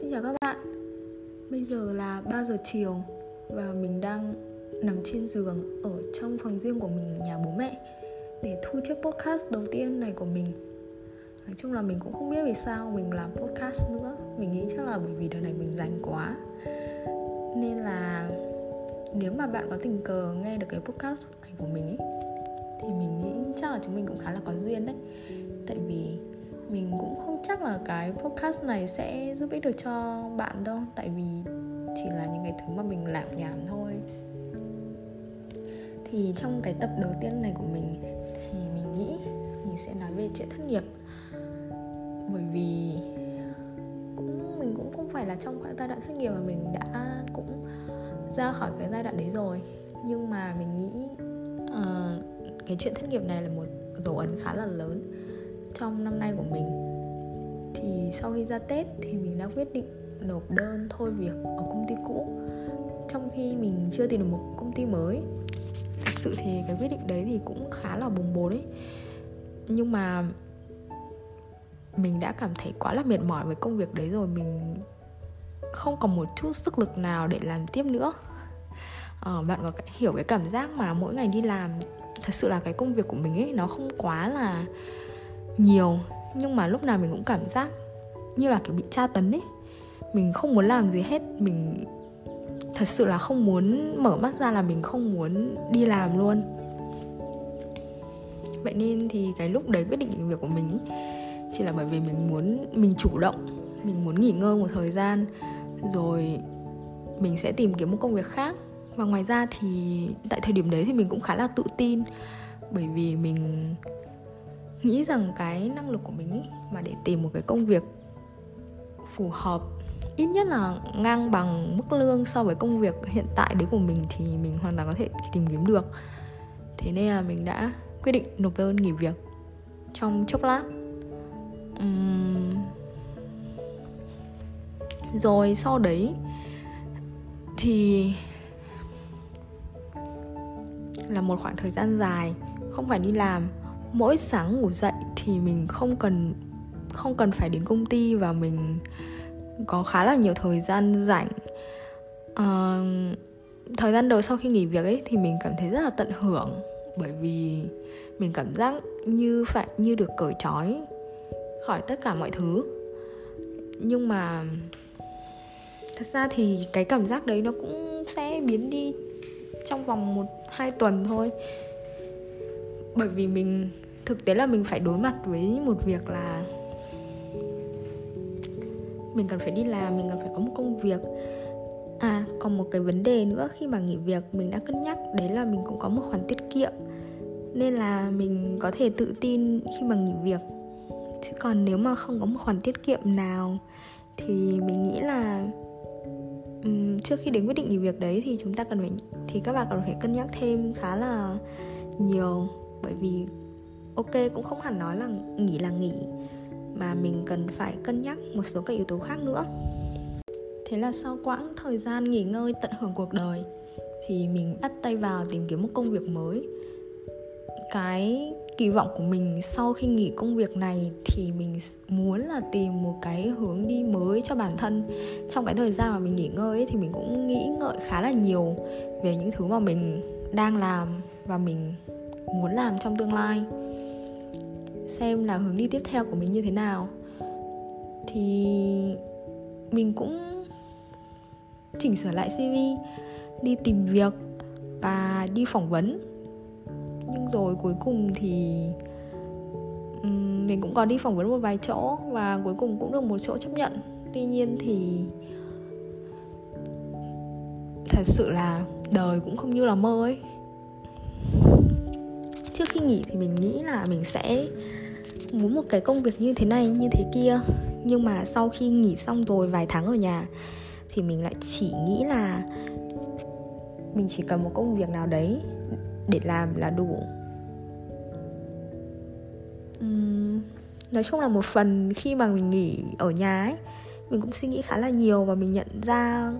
Xin chào các bạn. Bây giờ là 3 giờ chiều Và mình đang nằm trên giường Ở trong phòng riêng của mình ở nhà bố mẹ Để thu chiếc podcast đầu tiên này của mình. Nói chung là mình cũng không biết vì sao mình làm podcast nữa. Mình nghĩ chắc là bởi vì đời này mình rảnh quá. Nên là nếu mà bạn có tình cờ nghe được cái podcast này của mình ấy Thì mình nghĩ chắc là chúng mình cũng khá là có duyên đấy. Tại vì mình cũng không chắc là cái podcast này sẽ giúp ích được cho bạn đâu tại vì chỉ là những cái thứ mà mình làm nhảm thôi. Thì trong cái tập đầu tiên này của mình thì mình nghĩ mình sẽ nói về chuyện thất nghiệp. Bởi vì cũng mình cũng không phải là trong cái giai đoạn thất nghiệp mà mình đã cũng ra khỏi cái giai đoạn đấy rồi. Nhưng mà mình nghĩ uh, cái chuyện thất nghiệp này là một dấu ấn khá là lớn trong năm nay của mình. Thì sau khi ra tết thì mình đã quyết định nộp đơn thôi việc ở công ty cũ. Trong khi mình chưa tìm được một công ty mới thật sự thì cái quyết định đấy thì cũng khá là bùng bột ấy. Nhưng mà mình đã cảm thấy quá là mệt mỏi với công việc đấy rồi mình không còn một chút sức lực nào để làm tiếp nữa. À, bạn có hiểu cái cảm giác mà mỗi ngày đi làm thật sự là cái công việc của mình ấy nó không quá là nhiều nhưng mà lúc nào mình cũng cảm giác như là kiểu bị tra tấn ấy. Mình không muốn làm gì hết mình thật sự là không muốn mở mắt ra là mình không muốn đi làm luôn. Vậy nên thì cái lúc đấy quyết định nghỉ việc của mình ý, chỉ là bởi vì mình muốn mình chủ động mình muốn nghỉ ngơi một thời gian rồi mình sẽ tìm kiếm một công việc khác. Và ngoài ra thì tại thời điểm đấy thì mình cũng khá là tự tin bởi vì mình nghĩ rằng cái năng lực của mình ý, mà để tìm một cái công việc phù hợp ít nhất là ngang bằng mức lương so với công việc hiện tại đấy của mình thì mình hoàn toàn có thể tìm kiếm được. Thế nên là mình đã quyết định nộp đơn nghỉ việc trong chốc lát. Uhm... rồi sau đấy thì là một khoảng thời gian dài không phải đi làm mỗi sáng ngủ dậy thì mình không cần không cần phải đến công ty và mình có khá là nhiều thời gian rảnh. Uh, thời gian đầu sau khi nghỉ việc ấy thì mình cảm thấy rất là tận hưởng bởi vì mình cảm giác như phải như được cởi trói khỏi tất cả mọi thứ. Nhưng mà thật ra thì cái cảm giác đấy nó cũng sẽ biến đi trong vòng một hai tuần thôi bởi vì mình thực tế là mình phải đối mặt với một việc là mình cần phải đi làm mình cần phải có một công việc. À còn một cái vấn đề nữa khi mà nghỉ việc mình đã cân nhắc đấy là mình cũng có một khoản tiết kiệm. Nên là mình có thể tự tin khi mà nghỉ việc. Chứ còn nếu mà không có một khoản tiết kiệm nào thì mình nghĩ là um, trước khi đến quyết định nghỉ việc đấy thì chúng ta cần phải thì các bạn cần phải cân nhắc thêm khá là nhiều bởi vì ok cũng không hẳn nói là nghỉ là nghỉ mà mình cần phải cân nhắc một số các yếu tố khác nữa. Thế là sau quãng thời gian nghỉ ngơi tận hưởng cuộc đời thì mình bắt tay vào tìm kiếm một công việc mới. Cái kỳ vọng của mình sau khi nghỉ công việc này thì mình muốn là tìm một cái hướng đi mới cho bản thân. Trong cái thời gian mà mình nghỉ ngơi ấy, thì mình cũng nghĩ ngợi khá là nhiều về những thứ mà mình đang làm và mình muốn làm trong tương lai. Xem là hướng đi tiếp theo của mình như thế nào. Thì mình cũng chỉnh sửa lại cv đi tìm việc và đi phỏng vấn. Nhưng rồi cuối cùng thì mình cũng có đi phỏng vấn một vài chỗ và cuối cùng cũng được một chỗ chấp nhận. Tuy nhiên thì thật sự là đời cũng không như là mơ ấy trước khi nghỉ thì mình nghĩ là mình sẽ muốn một cái công việc như thế này như thế kia. Nhưng mà sau khi nghỉ xong rồi vài tháng ở nhà thì mình lại chỉ nghĩ là mình chỉ cần một công việc nào đấy để làm là đủ. Uhm, nói chung là một phần khi mà mình nghỉ ở nhà ấy mình cũng suy nghĩ khá là nhiều và mình nhận ra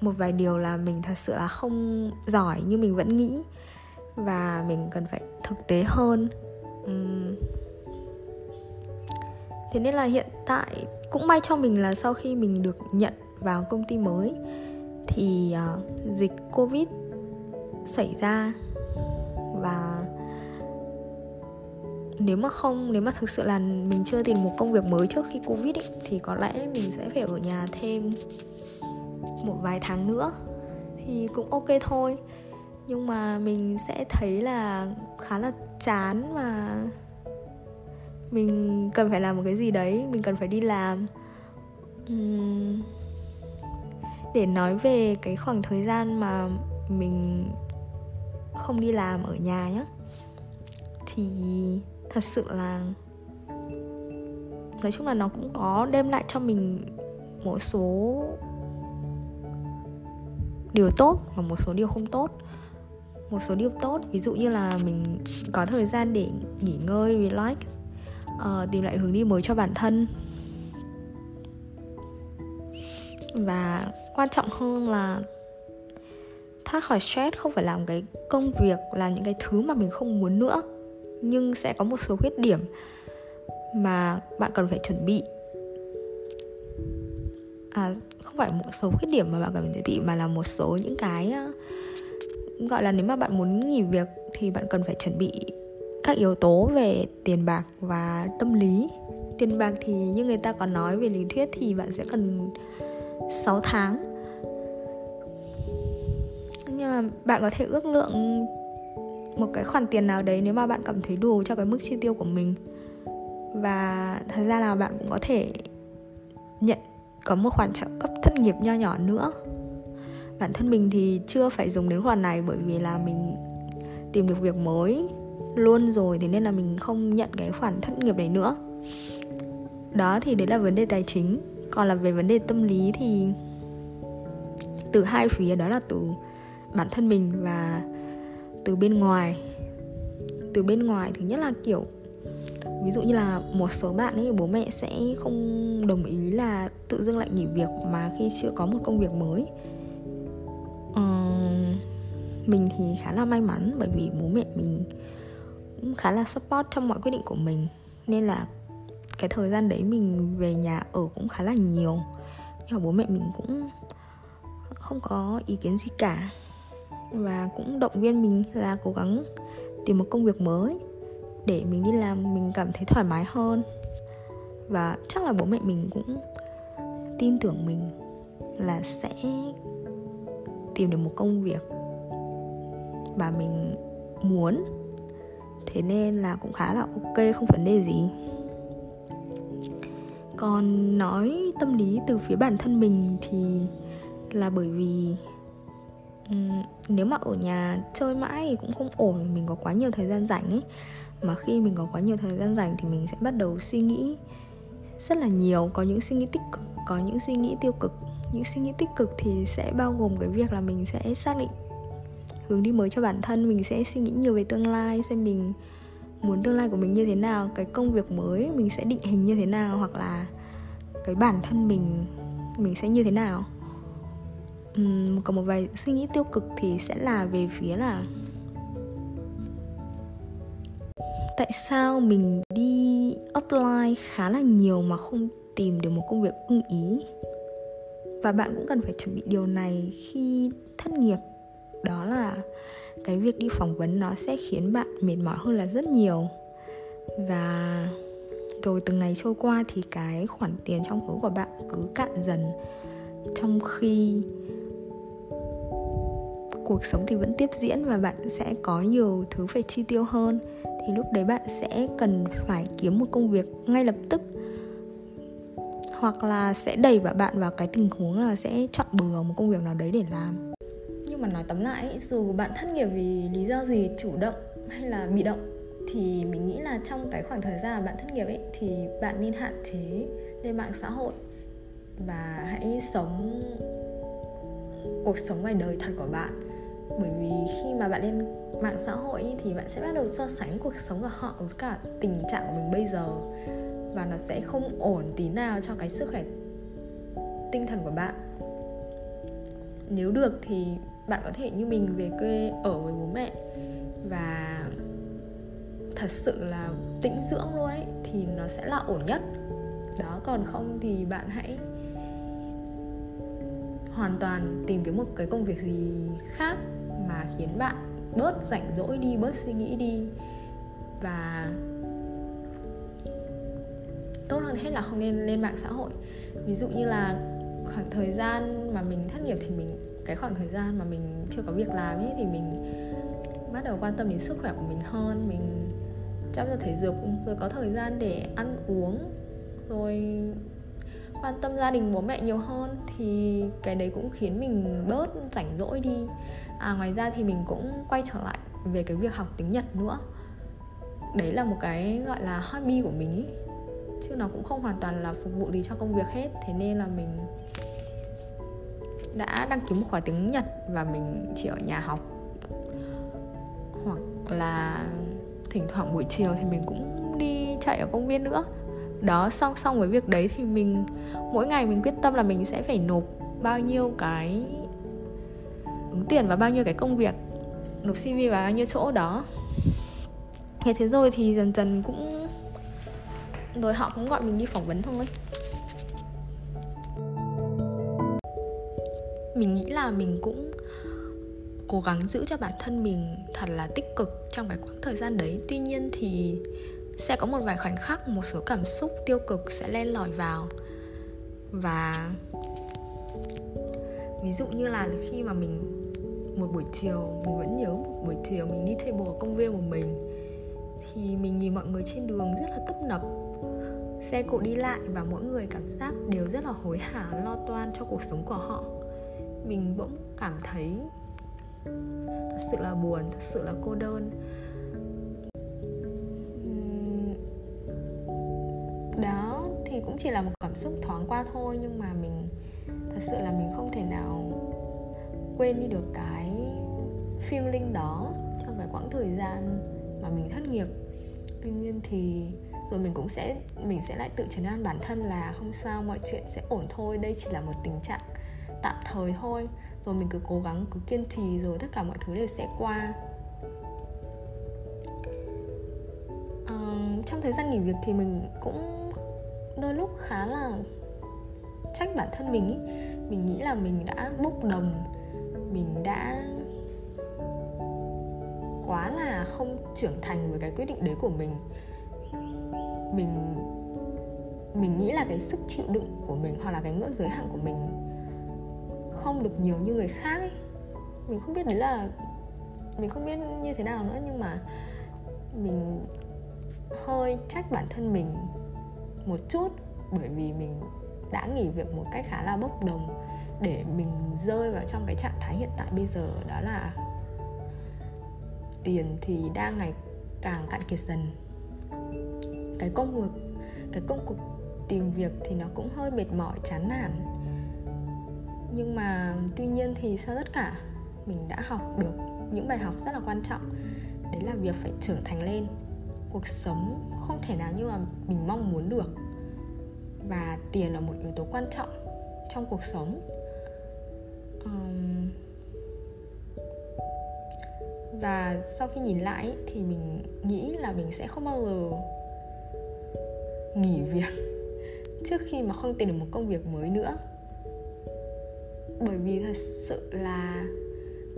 một vài điều là mình thật sự là không giỏi như mình vẫn nghĩ và mình cần phải thực tế hơn. Uhm. thế nên là hiện tại cũng may cho mình là sau khi mình được nhận vào công ty mới thì uh, dịch covid xảy ra. Và nếu mà không nếu mà thực sự là mình chưa tìm một công việc mới trước khi covid ấy, thì có lẽ mình sẽ phải ở nhà thêm một vài tháng nữa. Thì cũng ok thôi nhưng mà mình sẽ thấy là khá là chán và mình cần phải làm một cái gì đấy mình cần phải đi làm. Uhm, để nói về cái khoảng thời gian mà mình không đi làm ở nhà nhé thì thật sự là nói chung là nó cũng có đem lại cho mình một số điều tốt và một số điều không tốt một số điều tốt. Ví dụ như là mình có thời gian để nghỉ ngơi relax uh, tìm lại hướng đi mới cho bản thân. Và quan trọng hơn là thoát khỏi stress không phải làm cái công việc làm những cái thứ mà mình không muốn nữa nhưng sẽ có một số khuyết điểm mà bạn cần phải chuẩn bị. À không phải một số khuyết điểm mà bạn cần phải chuẩn bị mà là một số những cái ờ, gọi là nếu mà bạn muốn nghỉ việc thì bạn cần phải chuẩn bị các yếu tố về tiền bạc và tâm lý. Tiền bạc thì như người ta còn nói về lý thuyết thì bạn sẽ cần 6 tháng. Nhưng mà bạn có thể ước lượng một cái khoản tiền nào đấy nếu mà bạn cảm thấy đủ cho cái mức chi tiêu của mình. Và thật ra là bạn cũng có thể nhận có một khoản trợ cấp thất nghiệp nho nhỏ nữa bản thân mình thì chưa phải dùng đến khoản này bởi vì là mình tìm được việc mới luôn rồi, thế nên là mình không nhận cái khoản thất nghiệp đấy nữa. Đó thì đấy là vấn đề tài chính. Còn là về vấn đề tâm lý thì từ hai phía, đó là từ bản thân mình và từ bên ngoài. Từ bên ngoài, thứ nhất là kiểu, ví dụ như là một số bạn ấy, bố mẹ sẽ không đồng ý là tự dưng lại nghỉ việc mà khi chưa có một công việc mới. Ờ, mình thì khá là may mắn bởi vì bố mẹ mình cũng khá là support trong mọi quyết định của mình. Nên là cái thời gian đấy mình về nhà ở cũng khá là nhiều. Nhưng mà bố mẹ mình cũng không có ý kiến gì cả. Và cũng động viên mình là cố gắng tìm một công việc mới để mình đi làm, mình cảm thấy thoải mái hơn. Và chắc là bố mẹ mình cũng tin tưởng mình là sẽ tìm được một công việc mà mình muốn. Thế nên là cũng khá là ok không vấn đề gì. Còn nói tâm lý từ phía bản thân mình thì là bởi vì um, nếu mà ở nhà chơi mãi thì cũng không ổn mình có quá nhiều thời gian rảnh ấy. Mà khi mình có quá nhiều thời gian rảnh thì mình sẽ bắt đầu suy nghĩ rất là nhiều có những suy nghĩ tích cực có những suy nghĩ tiêu cực những suy nghĩ tích cực thì sẽ bao gồm cái việc là mình sẽ xác định hướng đi mới cho bản thân mình sẽ suy nghĩ nhiều về tương lai xem mình muốn tương lai của mình như thế nào cái công việc mới mình sẽ định hình như thế nào hoặc là cái bản thân mình mình sẽ như thế nào. Uhm, còn một vài suy nghĩ tiêu cực thì sẽ là về phía là tại sao mình đi offline khá là nhiều mà không tìm được một công việc ưng ý? Và bạn cũng cần phải chuẩn bị điều này khi thất nghiệp. Đó là cái việc đi phỏng vấn nó sẽ khiến bạn mệt mỏi hơn là rất nhiều. Và rồi từng ngày trôi qua thì cái khoản tiền trong túi của bạn cứ cạn dần. Trong khi cuộc sống thì vẫn tiếp diễn và bạn sẽ có nhiều thứ phải chi tiêu hơn, thì lúc đấy bạn sẽ cần phải kiếm một công việc ngay lập tức hoặc là sẽ đẩy vào bạn vào cái tình huống là sẽ chọn bừa một công việc nào đấy để làm. Nhưng mà nói tóm lại dù bạn thất nghiệp vì lý do gì, chủ động hay là bị động, thì mình nghĩ là trong cái khoảng thời gian bạn thất nghiệp ấy, thì bạn nên hạn chế lên mạng xã hội và hãy sống cuộc sống ngoài đời thật của bạn. Bởi vì khi mà bạn lên mạng xã hội thì bạn sẽ bắt đầu so sánh cuộc sống của họ với cả tình trạng của mình bây giờ và nó sẽ không ổn tí nào cho cái sức khỏe tinh thần của bạn. Nếu được thì bạn có thể như mình về quê ở với bố mẹ và thật sự là tĩnh dưỡng luôn ấy, thì nó sẽ là ổn nhất. Đó, còn không thì bạn hãy hoàn toàn tìm kiếm một cái công việc gì khác mà khiến bạn bớt rảnh rỗi đi, bớt suy nghĩ đi và tốt hơn hết là không nên lên mạng xã hội. Ví dụ như là khoảng thời gian mà mình thất nghiệp thì mình, cái khoảng thời gian mà mình chưa có việc làm ấy thì mình bắt đầu quan tâm đến sức khỏe của mình hơn, mình chăm cho thể dục, rồi có thời gian để ăn uống, rồi quan tâm gia đình bố mẹ nhiều hơn thì cái đấy cũng khiến mình bớt rảnh rỗi đi. À ngoài ra thì mình cũng quay trở lại về cái việc học tiếng nhật nữa. Đấy là một cái gọi là hobby của mình ý chứ nó cũng không hoàn toàn là phục vụ gì cho công việc hết. Thế nên là mình đã đăng ký một khóa tiếng nhật và mình chỉ ở nhà học. Hoặc là thỉnh thoảng buổi chiều thì mình cũng đi chạy ở công viên nữa. Đó song song với việc đấy thì mình, mỗi ngày mình quyết tâm là mình sẽ phải nộp bao nhiêu cái ứng tuyển và bao nhiêu cái công việc, nộp cv và bao nhiêu chỗ đó. Thế thế rồi thì dần dần cũng rồi họ cũng gọi mình đi phỏng vấn thôi. Mình nghĩ là mình cũng cố gắng giữ cho bản thân mình thật là tích cực trong cái quãng thời gian đấy. Tuy nhiên thì sẽ có một vài khoảnh khắc, một số cảm xúc tiêu cực sẽ len lỏi vào. Và ví dụ như là khi mà mình, một buổi chiều, mình vẫn nhớ một buổi chiều mình đi chơi bộ ở công viên của mình, thì mình nhìn mọi người trên đường rất là tấp nập xe cộ đi lại và mỗi người cảm giác đều rất là hối hả, lo toan cho cuộc sống của họ. Mình bỗng cảm thấy thật sự là buồn, thật sự là cô đơn. Đó, thì cũng chỉ là một cảm xúc thoáng qua thôi, nhưng mà mình, thật sự là mình không thể nào quên đi được cái feeling đó trong cái quãng thời gian mà mình thất nghiệp. Tuy nhiên thì rồi mình cũng sẽ mình sẽ lại tự chấn an bản thân là không sao mọi chuyện sẽ ổn thôi. Đây chỉ là một tình trạng tạm thời thôi. Rồi mình cứ cố gắng cứ kiên trì rồi tất cả mọi thứ đều sẽ qua. À, trong thời gian nghỉ việc thì mình cũng đôi lúc khá là trách bản thân mình ý. mình nghĩ là mình đã bốc đồng mình đã quá là không trưởng thành với cái quyết định đấy của mình mình mình nghĩ là cái sức chịu đựng của mình hoặc là cái ngưỡng giới hạn của mình không được nhiều như người khác ấy. Mình không biết đấy là, mình không biết như thế nào nữa, nhưng mà mình hơi trách bản thân mình một chút bởi vì mình đã nghỉ việc một cách khá là bốc đồng để mình rơi vào trong cái trạng thái hiện tại bây giờ, đó là tiền thì đang ngày càng cạn kiệt dần cái công việc cái công cuộc tìm việc thì nó cũng hơi mệt mỏi chán nản. Nhưng mà tuy nhiên thì sau tất cả mình đã học được những bài học rất là quan trọng. Đấy là việc phải trưởng thành lên. Cuộc sống không thể nào như mà mình mong muốn được. Và tiền là một yếu tố quan trọng trong cuộc sống. Um, và sau khi nhìn lại thì mình nghĩ là mình sẽ không bao giờ nghỉ việc trước khi mà không tìm được một công việc mới nữa. Bởi vì thật sự là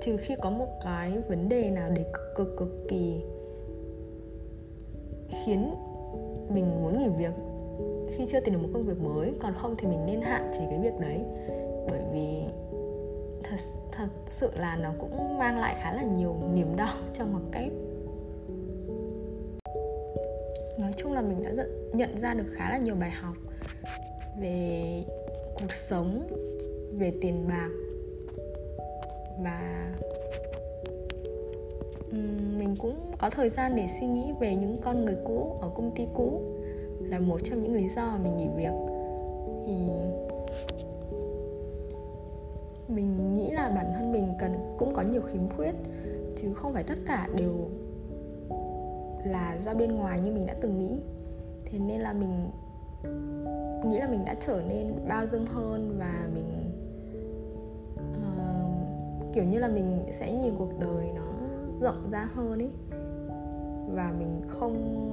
trừ khi có một cái vấn đề nào để cực cực cực kỳ khiến mình muốn nghỉ việc khi chưa tìm được một công việc mới, còn không thì mình nên hạn chế cái việc đấy. Bởi vì thật thật sự là nó cũng mang lại khá là nhiều niềm đau trong một cách nói chung là mình đã nhận ra được khá là nhiều bài học về cuộc sống, về tiền bạc và mình cũng có thời gian để suy nghĩ về những con người cũ ở công ty cũ là một trong những lý do mà mình nghỉ việc. Thì mình nghĩ là bản thân mình cần, cũng có nhiều khiếm khuyết, chứ không phải tất cả đều là do bên ngoài như mình đã từng nghĩ. Thế nên là mình nghĩ là mình đã trở nên bao dung hơn và mình uh, kiểu như là mình sẽ nhìn cuộc đời nó rộng ra hơn ấy. Và mình không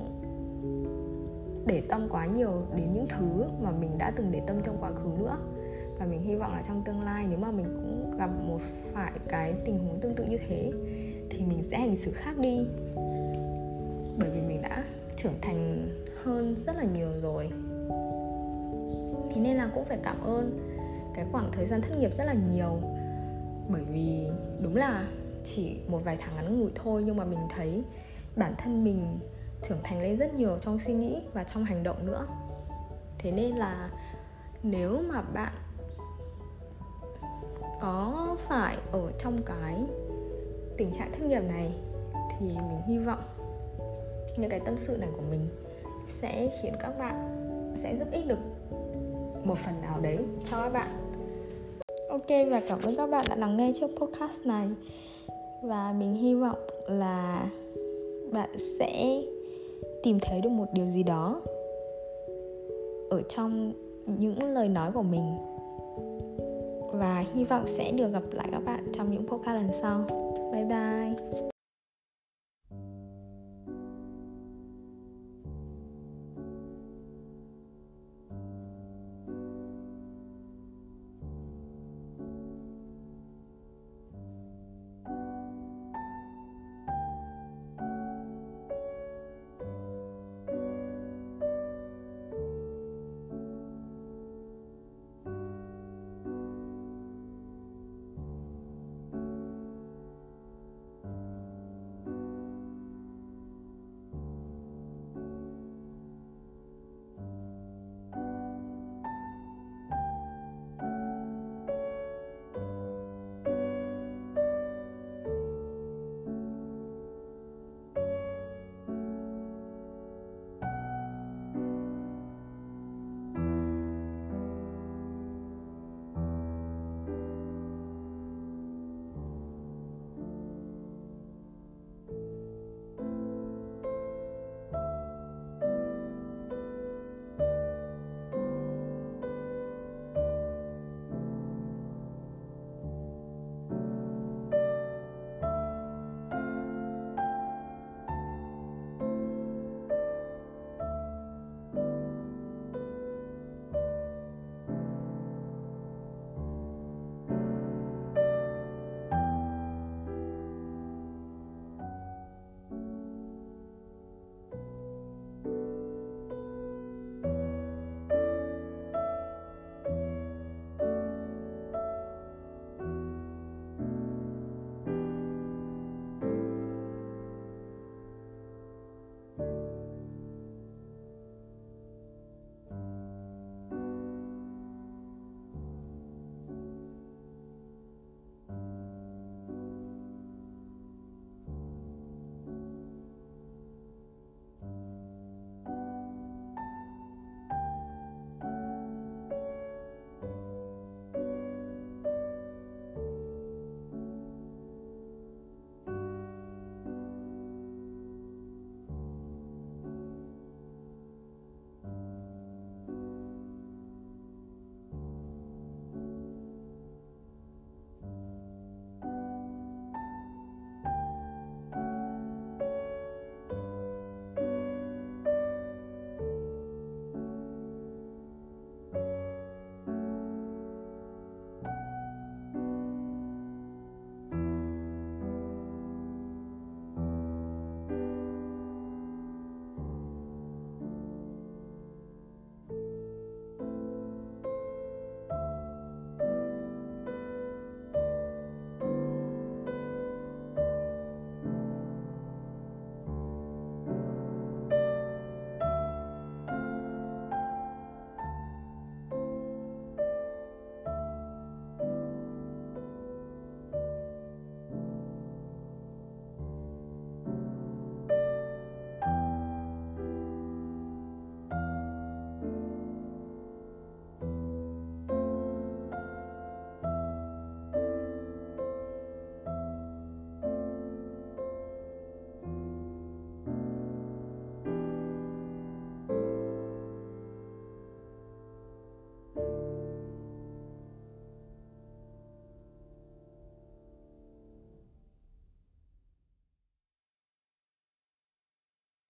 để tâm quá nhiều đến những thứ mà mình đã từng để tâm trong quá khứ nữa. Và mình hy vọng là trong tương lai nếu mà mình cũng gặp một phải cái tình huống tương tự như thế thì mình sẽ hành xử khác đi bởi vì mình đã trưởng thành hơn rất là nhiều rồi. Thế nên là cũng phải cảm ơn cái khoảng thời gian thất nghiệp rất là nhiều. Bởi vì đúng là chỉ một vài tháng ngắn ngủi thôi nhưng mà mình thấy bản thân mình trưởng thành lên rất nhiều trong suy nghĩ và trong hành động nữa. Thế nên là nếu mà bạn có phải ở trong cái tình trạng thất nghiệp này thì mình hy vọng những cái tâm sự này của mình sẽ khiến các bạn sẽ giúp ích được một phần nào đấy cho các bạn. Ok, và cảm ơn các bạn đã lắng nghe chiếc podcast này. Và mình hy vọng là bạn sẽ tìm thấy được một điều gì đó ở trong những lời nói của mình. Và hy vọng sẽ được gặp lại các bạn trong những podcast lần sau. Bye bye.